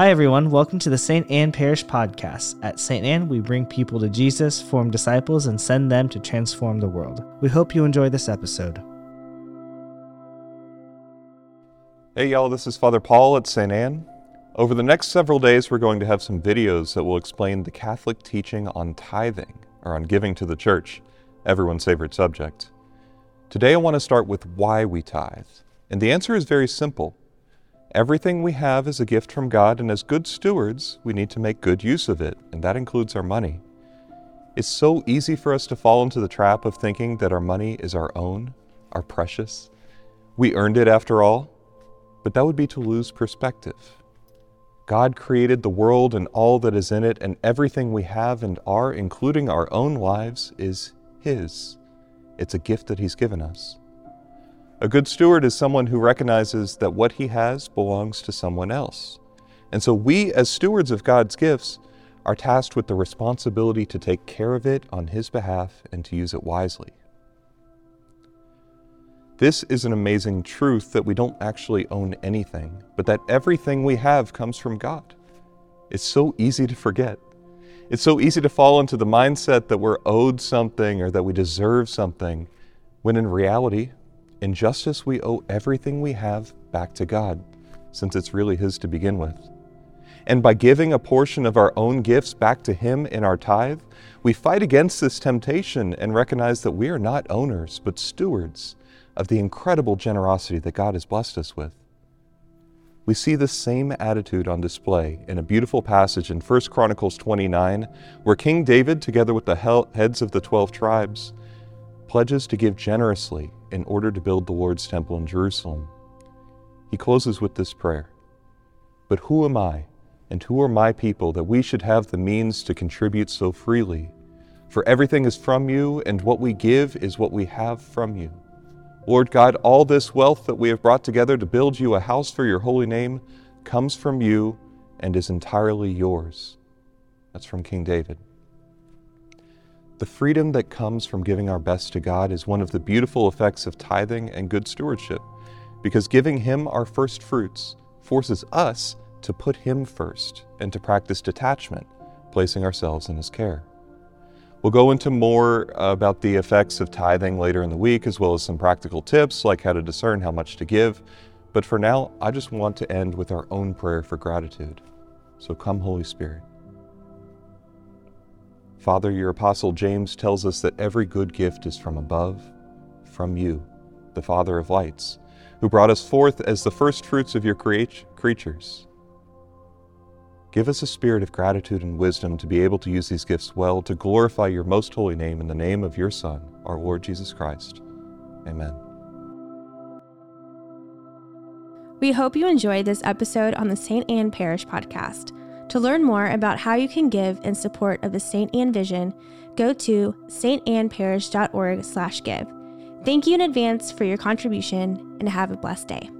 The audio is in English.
Hi, everyone. Welcome to the St. Ann Parish Podcast. At St. Ann, we bring people to Jesus, form disciples, and send them to transform the world. We hope you enjoy this episode. Hey, y'all, this is Father Paul at St. Ann. Over the next several days, we're going to have some videos that will explain the Catholic teaching on tithing, or on giving to the church, everyone's favorite subject. Today, I want to start with why we tithe. And the answer is very simple Everything we have is a gift from God, and as good stewards, we need to make good use of it, and that includes our money. It's so easy for us to fall into the trap of thinking that our money is our own, our precious. We earned it after all, but that would be to lose perspective. God created the world and all that is in it, and everything we have and are, including our own lives, is His. It's a gift that He's given us. A good steward is someone who recognizes that what he has belongs to someone else. And so we, as stewards of God's gifts, are tasked with the responsibility to take care of it on His behalf and to use it wisely. This is an amazing truth that we don't actually own anything, but that everything we have comes from God. It's so easy to forget. It's so easy to fall into the mindset that we're owed something or that we deserve something, when in reality, in justice, we owe everything we have back to God, since it's really His to begin with. And by giving a portion of our own gifts back to Him in our tithe, we fight against this temptation and recognize that we are not owners, but stewards of the incredible generosity that God has blessed us with. We see the same attitude on display in a beautiful passage in 1 Chronicles 29, where King David, together with the heads of the 12 tribes, pledges to give generously in order to build the Lord's temple in Jerusalem. He closes with this prayer But who am I, and who are my people, that we should have the means to contribute so freely? For everything is from you, and what we give is what we have from you. Lord God, all this wealth that we have brought together to build you a house for your holy name comes from you and is entirely yours. That's from King David. The freedom that comes from giving our best to God is one of the beautiful effects of tithing and good stewardship, because giving Him our first fruits forces us to put Him first and to practice detachment, placing ourselves in His care. We'll go into more about the effects of tithing later in the week, as well as some practical tips like how to discern how much to give. But for now, I just want to end with our own prayer for gratitude. So come, Holy Spirit. Father, your Apostle James tells us that every good gift is from above, from you, the Father of lights, who brought us forth as the first fruits of your creatures. Give us a spirit of gratitude and wisdom to be able to use these gifts well to glorify your most holy name in the name of your Son, our Lord Jesus Christ. Amen. We hope you enjoyed this episode on the St. Ann Parish podcast. To learn more about how you can give in support of the St. Ann Vision, go to stannparish.org/give. Thank you in advance for your contribution and have a blessed day.